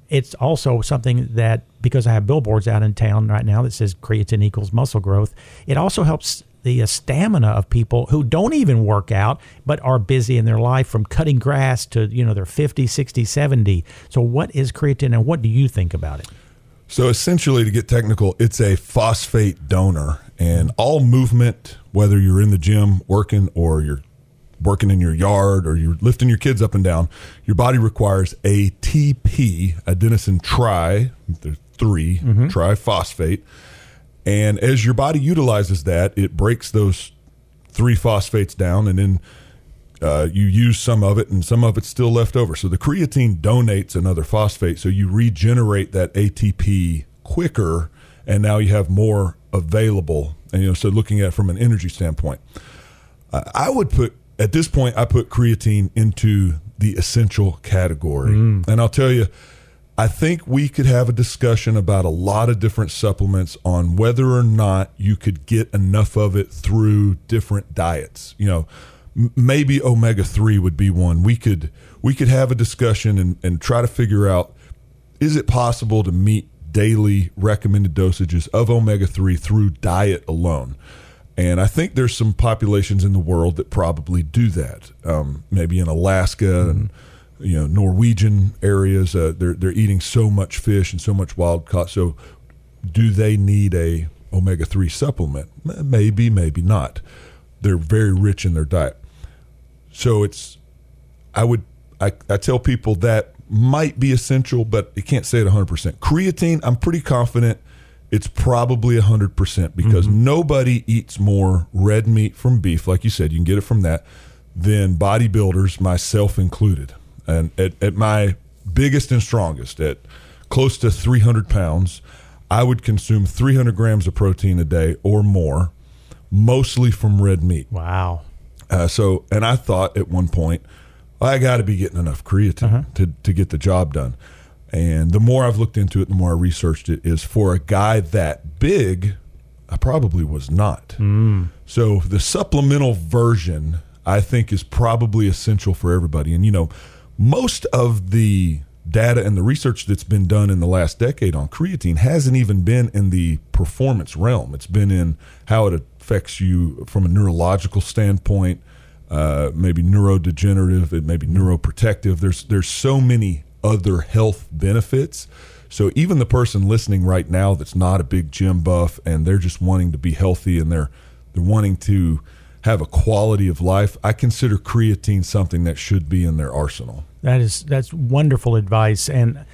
it's also something that because I have billboards out in town right now that says creatine equals muscle growth, it also helps the uh, stamina of people who don't even work out but are busy in their life from cutting grass to you know they're 50 60 70 so what is creatine and what do you think about it so essentially to get technical it's a phosphate donor and all movement whether you're in the gym working or you're working in your yard or you're lifting your kids up and down, your body requires ATP, adenosine tri, there's 3 Mm-hmm. triphosphate. And as your body utilizes that, it breaks those three phosphates down and then uh, you use some of it and some of it's still left over. So the creatine donates another phosphate. So you regenerate that ATP quicker and now you have more available. And, you know, so looking at it from an energy standpoint, I I would put at this point, I put creatine into the essential category. And I'll tell you, I think we could have a discussion about a lot of different supplements on whether or not you could get enough of it through different diets. You know, maybe omega 3 would be one. We could we could have a discussion and, and try to figure out is it possible to meet daily recommended dosages of omega 3 through diet alone? And I think there's some populations in the world that probably do that. Um, maybe in Alaska and you know Norwegian areas, uh, they're they're eating so much fish and so much wild caught. So, do they need a omega three supplement? Maybe, maybe not. They're very rich in their diet. So it's, I would, I, I tell people that might be essential, but you can't say it 100%. Creatine, I'm pretty confident it's probably 100% because mm-hmm. nobody eats more red meat from beef, like you said, you can get it from that, than bodybuilders, myself included. And at, at my biggest and strongest, at close to 300 pounds, I would consume 300 grams of protein a day or more, mostly from red meat. wow Uh, so, and I thought at one point, I got to be getting enough creatine to, to get the job done. And the more I've looked into it, the more I researched it, is for a guy that big, I probably was not. So the supplemental version, I think, is probably essential for everybody. And, you know, most of the data and the research that's been done in the last decade on creatine hasn't even been in the performance realm. It's been in how it affects you from a neurological standpoint, uh, maybe neurodegenerative, it may be neuroprotective. There's there's so many other health benefits. So even the person listening right now that's not a big gym buff and they're just wanting to be healthy and they're they're wanting to have a quality of life, I consider creatine something that should be in their arsenal. That is that's wonderful advice. And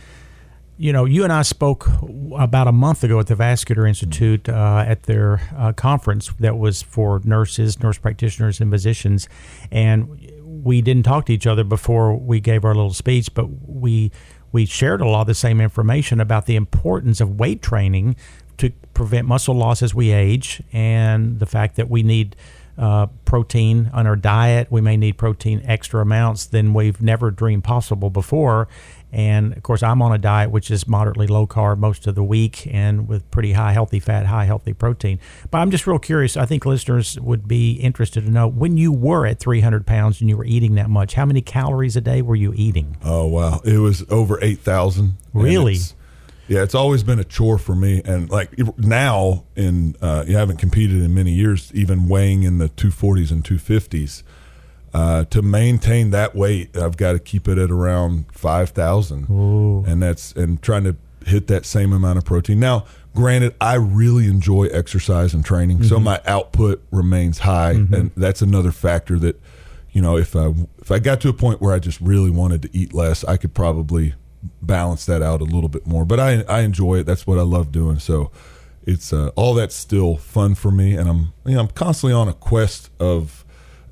you know, you and I spoke about a month ago at the Vascular Institute uh, at their uh, conference that was for nurses, nurse practitioners, and physicians, and we didn't talk to each other before we gave our little speech, but we we shared a lot of the same information about the importance of weight training to prevent muscle loss as we age, and the fact that we need uh, protein on our diet. We may need protein extra amounts than we've never dreamed possible before. And of course, I'm on a diet which is moderately low carb most of the week and with pretty high healthy fat, high healthy protein. But I'm just real curious. I think listeners would be interested to know when you were at 300 pounds and you were eating that much, how many calories a day were you eating? Oh wow, it was over eight thousand. Really? Yeah, it's always been a chore for me, and like now, in uh, you haven't competed in many years, even weighing in the two forties and two fifties. Uh, to maintain that weight, I've got to keep it at around five thousand, and that's and trying to hit that same amount of protein. Now, granted, I really enjoy exercise and training, so Mhm. my output remains high, Mhm. and that's another factor that, you know, if I if I got to a point where I just really wanted to eat less, I could probably balance that out a little bit more. But I I enjoy it. That's what I love doing. So it's uh, all that's still fun for me, and I'm you know I'm constantly on a quest of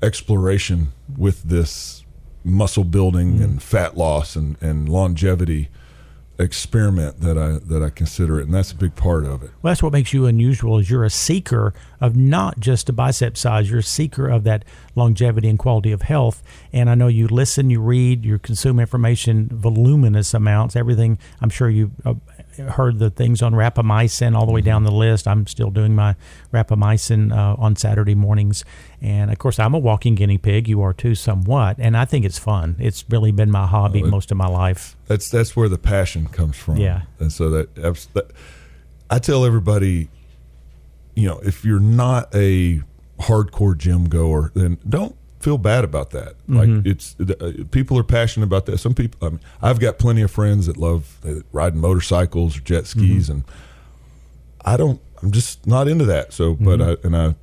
exploration with this muscle building and fat loss and, and longevity experiment that I that I consider it, and that's a big part of it. Well, that's what makes you unusual is you're a seeker of not just a bicep size. You're a seeker of that longevity and quality of health. And I know you listen, you read, you consume information, voluminous amounts. Everything. I'm sure you uh, heard the things on rapamycin all the way down the list. I'm still doing my rapamycin uh, on Saturday mornings, and of course, I'm a walking guinea pig. You are too, somewhat. And I think it's fun. It's really been my hobby it- most of my life. That's that's where the passion comes from. Yeah. and so that, that I tell everybody, you know, if you're not a hardcore gym goer, then don't feel bad about that. Like Mhm. it's uh, people are passionate about that. Some people, I mean, I've got plenty of friends that love uh, riding motorcycles or jet skis, Mhm. and I don't. I'm just not into that. So, but Mhm. I and I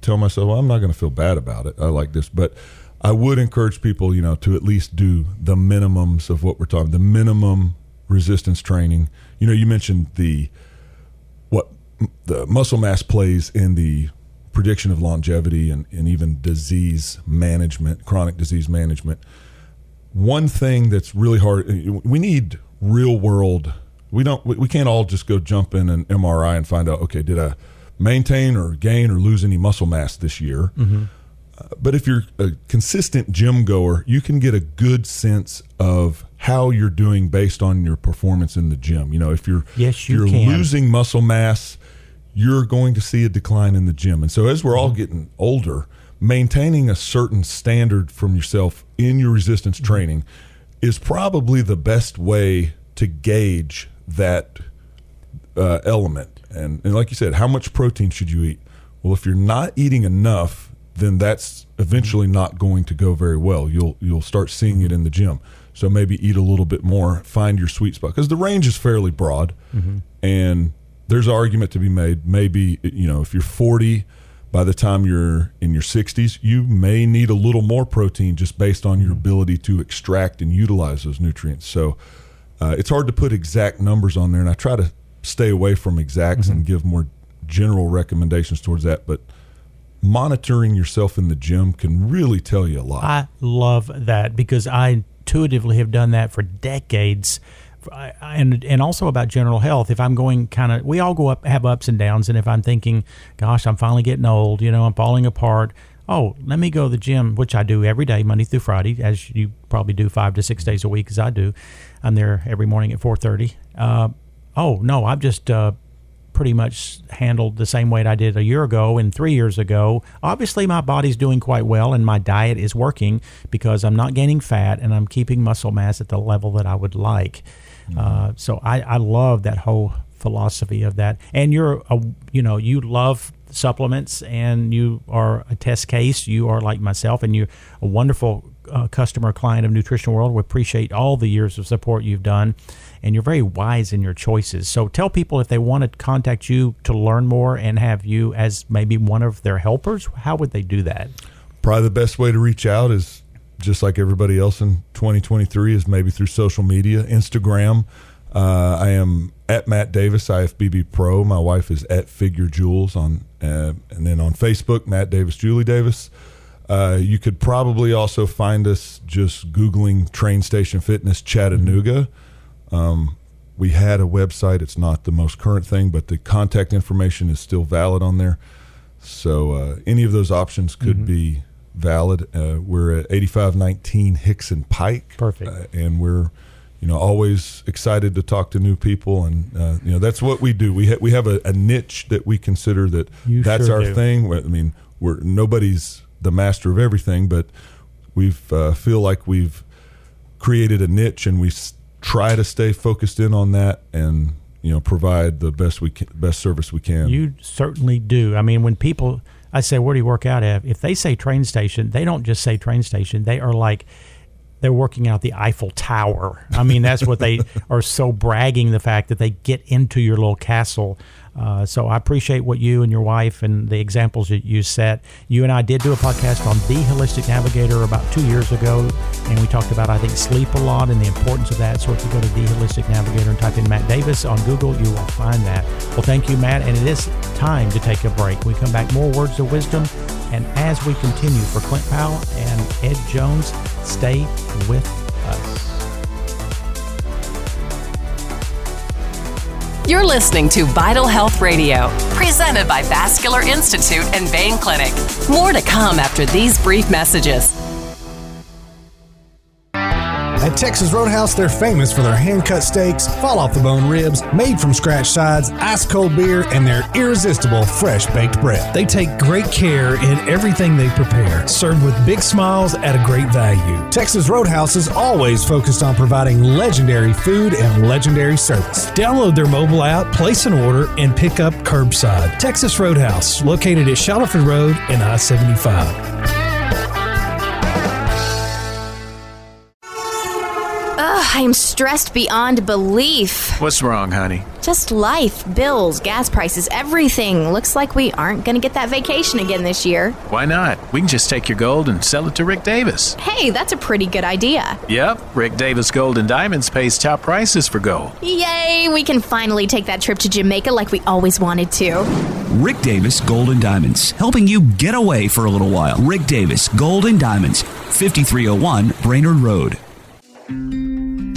tell myself, well, I'm not going to feel bad about it. I like this, but I would encourage people, you know, to at least do the minimums of what we're talking. The minimum resistance training. You know, you mentioned the what the muscle mass plays in the prediction of longevity and, and even disease management, chronic disease management. One thing that's really hard, we need real world. We don't. We we can't all just go jump in an MRI and find out. Okay, did I maintain or gain or lose any muscle mass this year? Mhm. Uh, but if you're a consistent gym goer, you can get a good sense of how you're doing based on your performance in the gym. You know, if you're Yes, you you're can. losing muscle mass, you're going to see a decline in the gym. And so as we're all getting older, maintaining a certain standard from yourself in your resistance training is probably the best way to gauge that uh, element. And, and like you said, how much protein should you eat? Well, if you're not eating enough, then that's eventually not going to go very well. You'll you'll start seeing it in the gym. So maybe eat a little bit more, find your sweet spot because the range is fairly broad, Mhm. and there's an argument to be made. Maybe you know if you're 40, by the time you're in your 60s, you may need a little more protein just based on your ability to extract and utilize those nutrients. So uh, it's hard to put exact numbers on there, and I try to stay away from exacts and give more general recommendations towards that. But monitoring yourself in the gym can really tell you a lot. I love that because I intuitively have done that for decades. And and also about general health. If I'm going kind of, we all go up, have ups and downs. And if I'm thinking, gosh, I'm finally getting old, you know, I'm falling apart. Oh, let me go to the gym, which I do every day, Monday through Friday, as you probably do five to six days a week, as I do. I'm there every morning at 4:30. Uh, oh no, I've just uh, pretty much handled the same weight I did a year ago and three years ago. Obviously, my body's doing quite well and my diet is working because I'm not gaining fat and I'm keeping muscle mass at the level that I would like. Uh, so I, I love that whole philosophy of that. And you're, a, you know, you love supplements and you are a test case. You are like myself and you're a wonderful uh, customer client of Nutrition World. We appreciate all the years of support you've done, and you're very wise in your choices. So tell people if they want to contact you to learn more and have you as maybe one of their helpers, how would they do that? Probably the best way to reach out is just like everybody else in 2023 is maybe through social media, Instagram. Uh, I am at Matt Davis IFBB Pro. My wife is at Figure Jewels on, uh, and then on Facebook, Matt Davis, Julie Davis. Uh, you could probably also find us just googling Train Station Fitness Chattanooga. Um, we had a website. It's not the most current thing, but the contact information is still valid on there. So uh, any of those options could Mm-hmm. be valid. Uh, we're at 8519 Hixson Pike. Perfect. Uh, and we're, you know, always excited to talk to new people. And, uh, you know, that's what we do. We, ha- we have a, a niche that we consider that You that's sure our do. thing. I mean, we're nobody's the master of everything, but we've uh, feel like we've created a niche and we s- try to stay focused in on that and, you know, provide the best we can, best service we can. You certainly do. I mean, when people, I say, where do you work out at? If they say train station, they don't just say train station. They are like, they're working out the Eiffel Tower. I mean, that's what they are so bragging the fact that they get into your little castle. Uh, so I appreciate what you and your wife and the examples that you set. You and I did do a podcast on the Holistic Navigator about two years ago, and we talked about I think sleep a lot and the importance of that. So if you go to the Holistic Navigator and type in Matt Davis on Google, you will find that. Well, thank you, Matt, and it is time to take a break. We come back more words of wisdom, and as we continue for Clint Powell and Ed Jones, stay with us. You're listening to Vital Health Radio, presented by Vascular Institute and Vein Clinic. More to come after these brief messages. Texas Roadhouse, they're famous for their hand cut steaks, fall off the bone ribs, made from scratch sides, ice cold beer, and their irresistible fresh baked bread. They take great care in everything they prepare, served with big smiles at a great value. Texas Roadhouse is always focused on providing legendary food and legendary service. Download their mobile app, place an order, and pick up curbside. Texas Roadhouse, located at Shallowford Road and I 75. I am stressed beyond belief. What's wrong, honey? Just life, bills, gas prices, everything. Looks like we aren't going to get that vacation again this year. Why not? We can just take your gold and sell it to Rick Davis. Hey, that's a pretty good idea. Yep, Rick Davis Gold and Diamonds pays top prices for gold. Yay, we can finally take that trip to Jamaica like we always wanted to. Rick Davis Gold and Diamonds, helping you get away for a little while. Rick Davis Gold and Diamonds, 5301 Brainerd Road.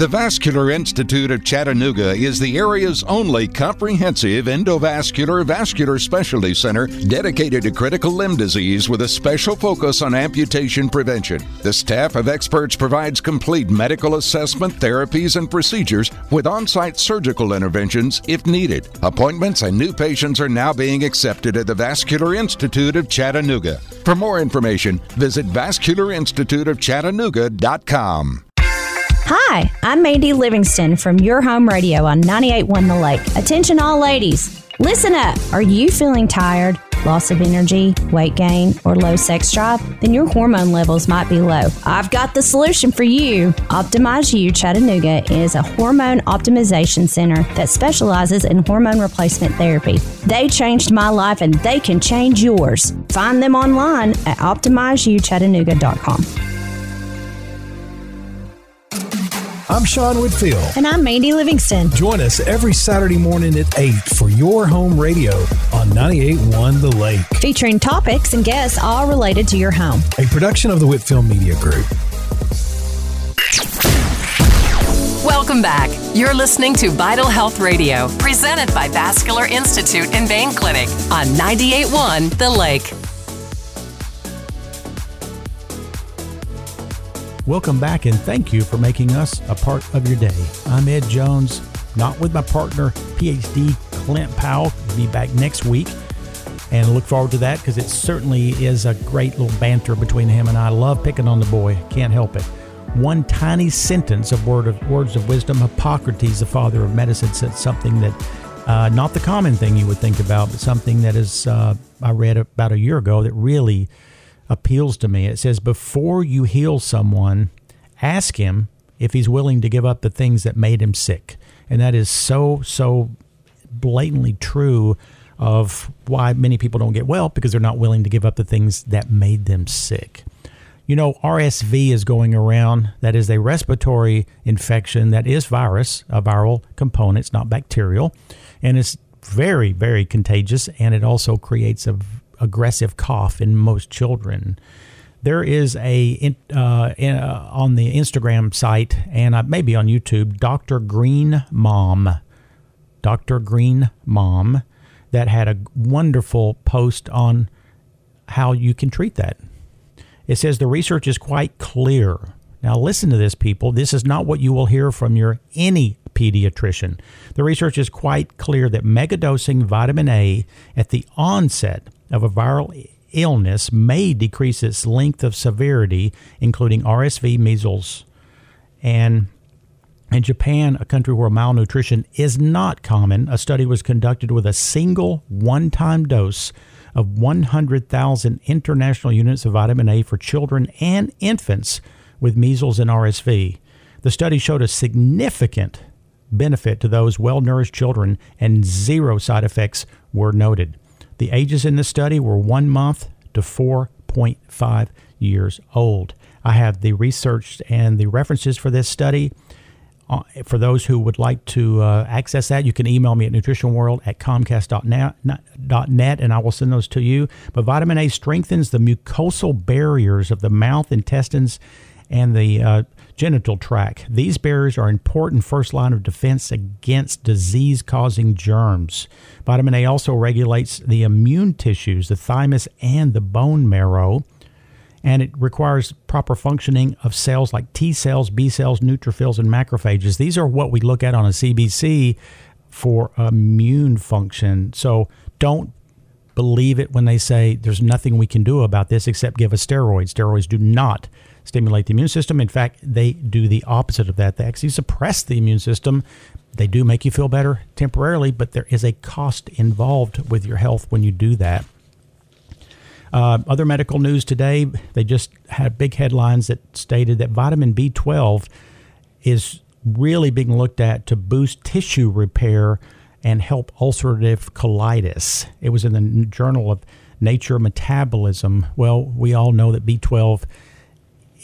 The Vascular Institute of Chattanooga is the area's only comprehensive endovascular vascular specialty center dedicated to critical limb disease with a special focus on amputation prevention. The staff of experts provides complete medical assessment, therapies, and procedures with on site surgical interventions if needed. Appointments and new patients are now being accepted at the Vascular Institute of Chattanooga. For more information, visit vascularinstituteofchattanooga.com. Hi, I'm Mandy Livingston from Your Home Radio on 98.1 The Lake. Attention, all ladies. Listen up. Are you feeling tired, loss of energy, weight gain, or low sex drive? Then your hormone levels might be low. I've got the solution for you. Optimize U Chattanooga is a hormone optimization center that specializes in hormone replacement therapy. They changed my life and they can change yours. Find them online at optimizeyouchattanooga.com. I'm Sean Whitfield. And I'm Mandy Livingston. Join us every Saturday morning at 8 for your home radio on 98.1 The Lake, Featuring topics and guests all related to your home. a production of the Whitfield Media Group. Welcome back. You're listening to Vital Health Radio, presented by Vascular Institute and Vein Clinic on 98.1 The Lake. Welcome back and thank you for making us a part of your day. I'm Ed Jones, not with my partner, PhD Clint Powell. We'll be back next week and look forward to that because it certainly is a great little banter between him and I. love picking on the boy, can't help it. One tiny sentence of, word of words of wisdom Hippocrates, the father of medicine, said something that uh, not the common thing you would think about, but something that is uh, I read about a year ago that really appeals to me. It says, Before you heal someone, ask him if he's willing to give up the things that made him sick. And that is so, so blatantly true of why many people don't get well because they're not willing to give up the things that made them sick. You know, RSV is going around. That is a respiratory infection that is virus, a viral component. It's not bacterial. And it's very, very contagious. And it also creates a aggressive cough in most children. There is a uh, in, uh, on the Instagram site and uh, maybe on YouTube, Dr. Green Mom, Dr. Green Mom, that had a wonderful post on how you can treat that. It says the research is quite clear. Now, listen to this, people. This is not what you will hear from your any pediatrician. The research is quite clear that megadosing vitamin A at the onset of a viral illness may decrease its length of severity, including RSV, measles, and in Japan, a country where malnutrition is not common, a study was conducted with a single one time dose of 100,000 international units of vitamin A for children and infants with measles and RSV. The study showed a significant benefit to those well nourished children, and zero side effects were noted. The ages in the study were one month to 4.5 years old. I have the research and the references for this study uh, for those who would like to uh, access that, you can email me at nutritionworld at comcast.net, and I will send those to you. But vitamin A strengthens the mucosal barriers of the mouth, intestines, and the uh, genital tract. These barriers are important first line of defense against disease causing germs. Vitamin A also regulates the immune tissues, the thymus, and the bone marrow and it requires proper functioning of cells like T cells, B cells, neutrophils, and macrophages. These are what we look at on a CBC for immune function. So don't believe it when they say there's nothing we can do about this except give us steroids. Steroids do not stimulate the immune system. In fact, they do the opposite of that. They actually suppress the immune system. They do make you feel better temporarily, but there is a cost involved with your health when you do that. Uh, other medical news today, they just had big headlines that stated that vitamin B12 is really being looked at to boost tissue repair and help ulcerative colitis. It was in the Journal of Nature Metabolism. Well, we all know that B12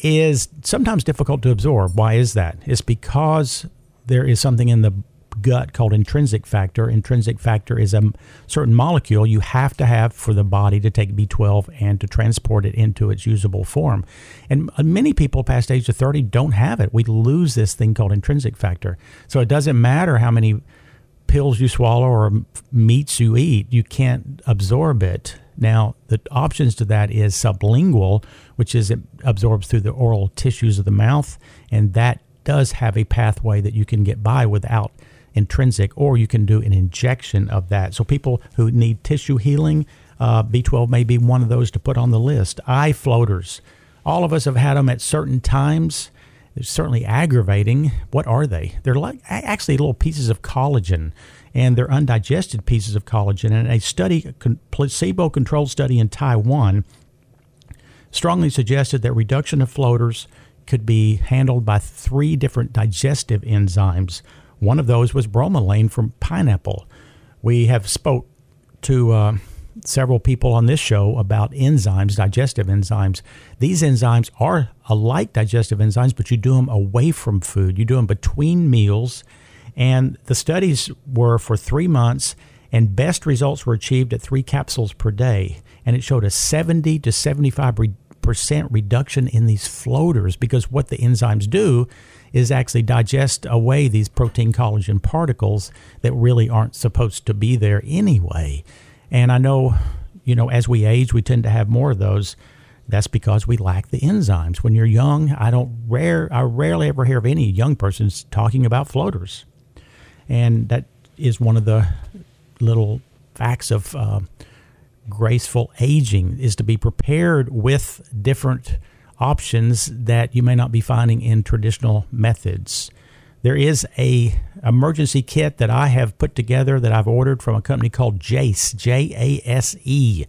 is sometimes difficult to absorb. Why is that? It's because there is something in the gut called intrinsic factor. Intrinsic factor is a certain molecule you have to have for the body to take B12 and to transport it into its usable form. And uh, many people past age of 30 don't have it. We lose this thing called intrinsic factor. So it doesn't matter how many pills you swallow or meats you eat, you can't absorb it. Now, the options to that is sublingual, which is it absorbs through the oral tissues of the mouth, and that does have a pathway that you can get by without intrinsic, or you can do an injection of that. So people who need tissue healing, uh, B12 may be one of those to put on the list. Eye floaters. All of us have had them at certain times. They're certainly aggravating. What are they? They're like actually little pieces of collagen, and they're undigested pieces of collagen. And a study, a placebo-controlled study in Taiwan, strongly suggested that reduction of floaters could be handled by three different digestive enzymes. One of those was bromelain from pineapple. We have spoke to uh, several people on this show about enzymes, digestive enzymes. These enzymes are alike digestive enzymes, but you do them away from food. You do them between meals. And the studies were for three months, and best results were achieved at three capsules per day. And it showed a 70 to 75 percent reduction in these floaters because what the enzymes do is actually digest away these protein collagen particles that really aren't supposed to be there anyway. And I know, you know, as we age, we tend to have more of those. That's because we lack the enzymes. When you're young, I don't rare I rarely ever hear of any young persons talking about floaters, and that is one of the little facts of uh, graceful aging is to be prepared with different options that you may not be finding in traditional methods. There is a emergency kit that I have put together that I've ordered from a company called Jase, J A S E.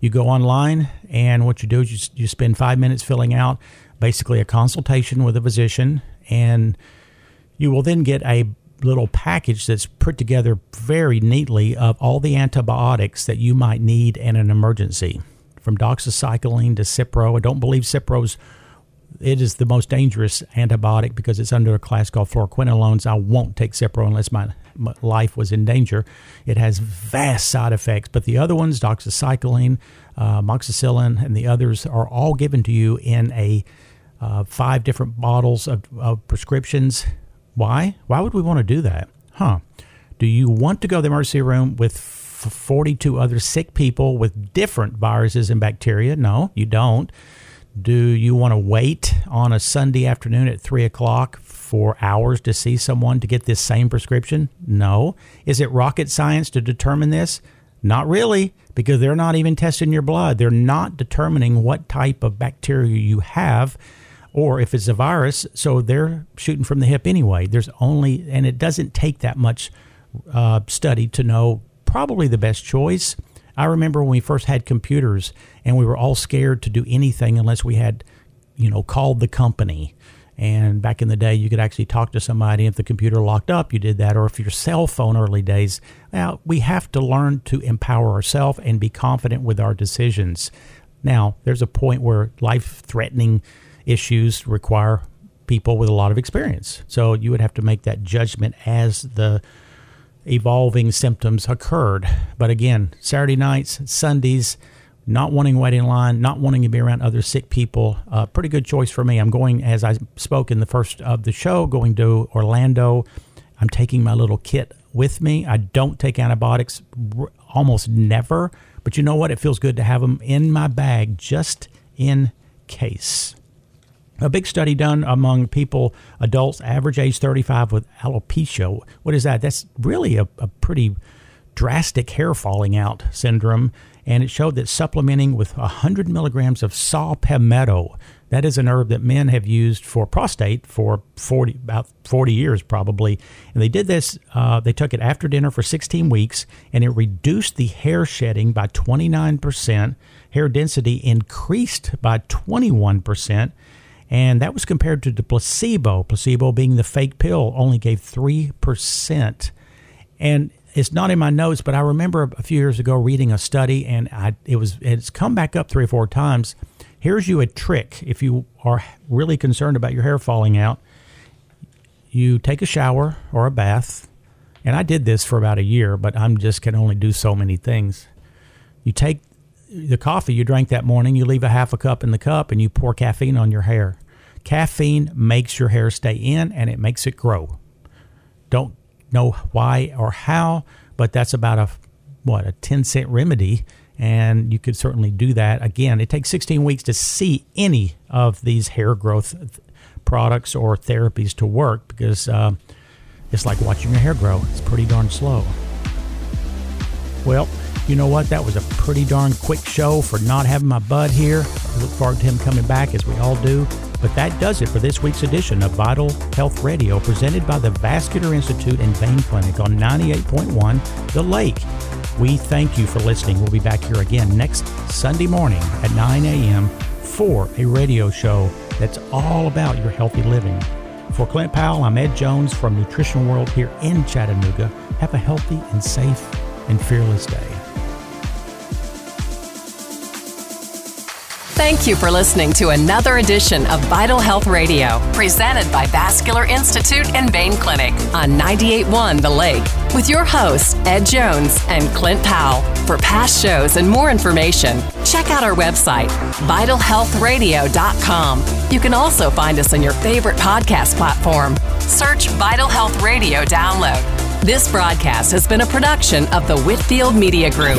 You go online, and what you do is you, you spend five minutes filling out basically a consultation with a physician, and you will then get a little package that's put together very neatly of all the antibiotics that you might need in an emergency from doxycycline to Cipro. I don't believe Cipro's it is the most dangerous antibiotic because it's under a class called fluoroquinolones. I won't take Cipro unless my, my, life was in danger. It has vast side effects, but the other ones, doxycycline, uh, moxicillin, and the others, are all given to you in a uh, five different bottles of, of prescriptions. Why? Why would we want to do that? Huh? Do you want to go to the emergency room with 42 other sick people with different viruses and bacteria? No, you don't. Do you want to wait on a Sunday afternoon at 3 o'clock for hours to see someone to get this same prescription? No. Is it rocket science to determine this? Not really, because they're not even testing your blood. They're not determining what type of bacteria you have or if it's a virus. So they're shooting from the hip anyway. There's only, and it doesn't take that much uh, study to know probably the best choice. I remember when we first had computers and we were all scared to do anything unless we had, you know, called the company. And back in the day, you could actually talk to somebody. If the computer locked up, you did that. Or if your cell phone early days, now we have to learn to empower ourselves and be confident with our decisions. Now, there's a point where life threatening issues require people with a lot of experience. So you would have to make that judgment as the evolving symptoms occurred. But again, Saturday nights, Sundays, not wanting to wait in line, not wanting to be around other sick people, uh, pretty good choice for me. I'm going, as I spoke in the first of the show, going to Orlando. I'm taking my little kit with me. I don't take antibiotics r- almost never, but you know what? It feels good to have them in my bag just in case. A big study done among people, adults, average age 35 with alopecia. What is that? That's really a, a pretty drastic hair falling out syndrome. And it showed that supplementing with 100 milligrams of saw palmetto, that is an herb that men have used for prostate for 40, about 40 years probably. And they did this, uh, they took it after dinner for 16 weeks, and it reduced the hair shedding by 29%. Hair density increased by 21% and that was compared to the placebo. Placebo being the fake pill only gave 3%. And it's not in my notes, but I remember a few years ago reading a study and I it was it's come back up 3 or 4 times. Here's you a trick if you are really concerned about your hair falling out. You take a shower or a bath. And I did this for about a year, but I'm just can only do so many things. You take the coffee you drank that morning, you leave a half a cup in the cup and you pour caffeine on your hair. Caffeine makes your hair stay in and it makes it grow. Don't know why or how, but that's about a what a 10 cent remedy and you could certainly do that. Again, it takes 16 weeks to see any of these hair growth products or therapies to work because uh, it's like watching your hair grow. It's pretty darn slow. Well, you know what? That was a pretty darn quick show for not having my bud here. I look forward to him coming back as we all do. But that does it for this week's edition of Vital Health Radio, presented by the Vascular Institute and Vein Clinic on 98.1 The Lake. We thank you for listening. We'll be back here again next Sunday morning at 9 a.m. for a radio show that's all about your healthy living. For Clint Powell, I'm Ed Jones from Nutrition World here in Chattanooga. Have a healthy and safe and fearless day. Thank you for listening to another edition of Vital Health Radio, presented by Vascular Institute and Vein Clinic on 98.1 The Lake, with your hosts, Ed Jones and Clint Powell. For past shows and more information, check out our website, vitalhealthradio.com. You can also find us on your favorite podcast platform. Search Vital Health Radio Download. This broadcast has been a production of the Whitfield Media Group.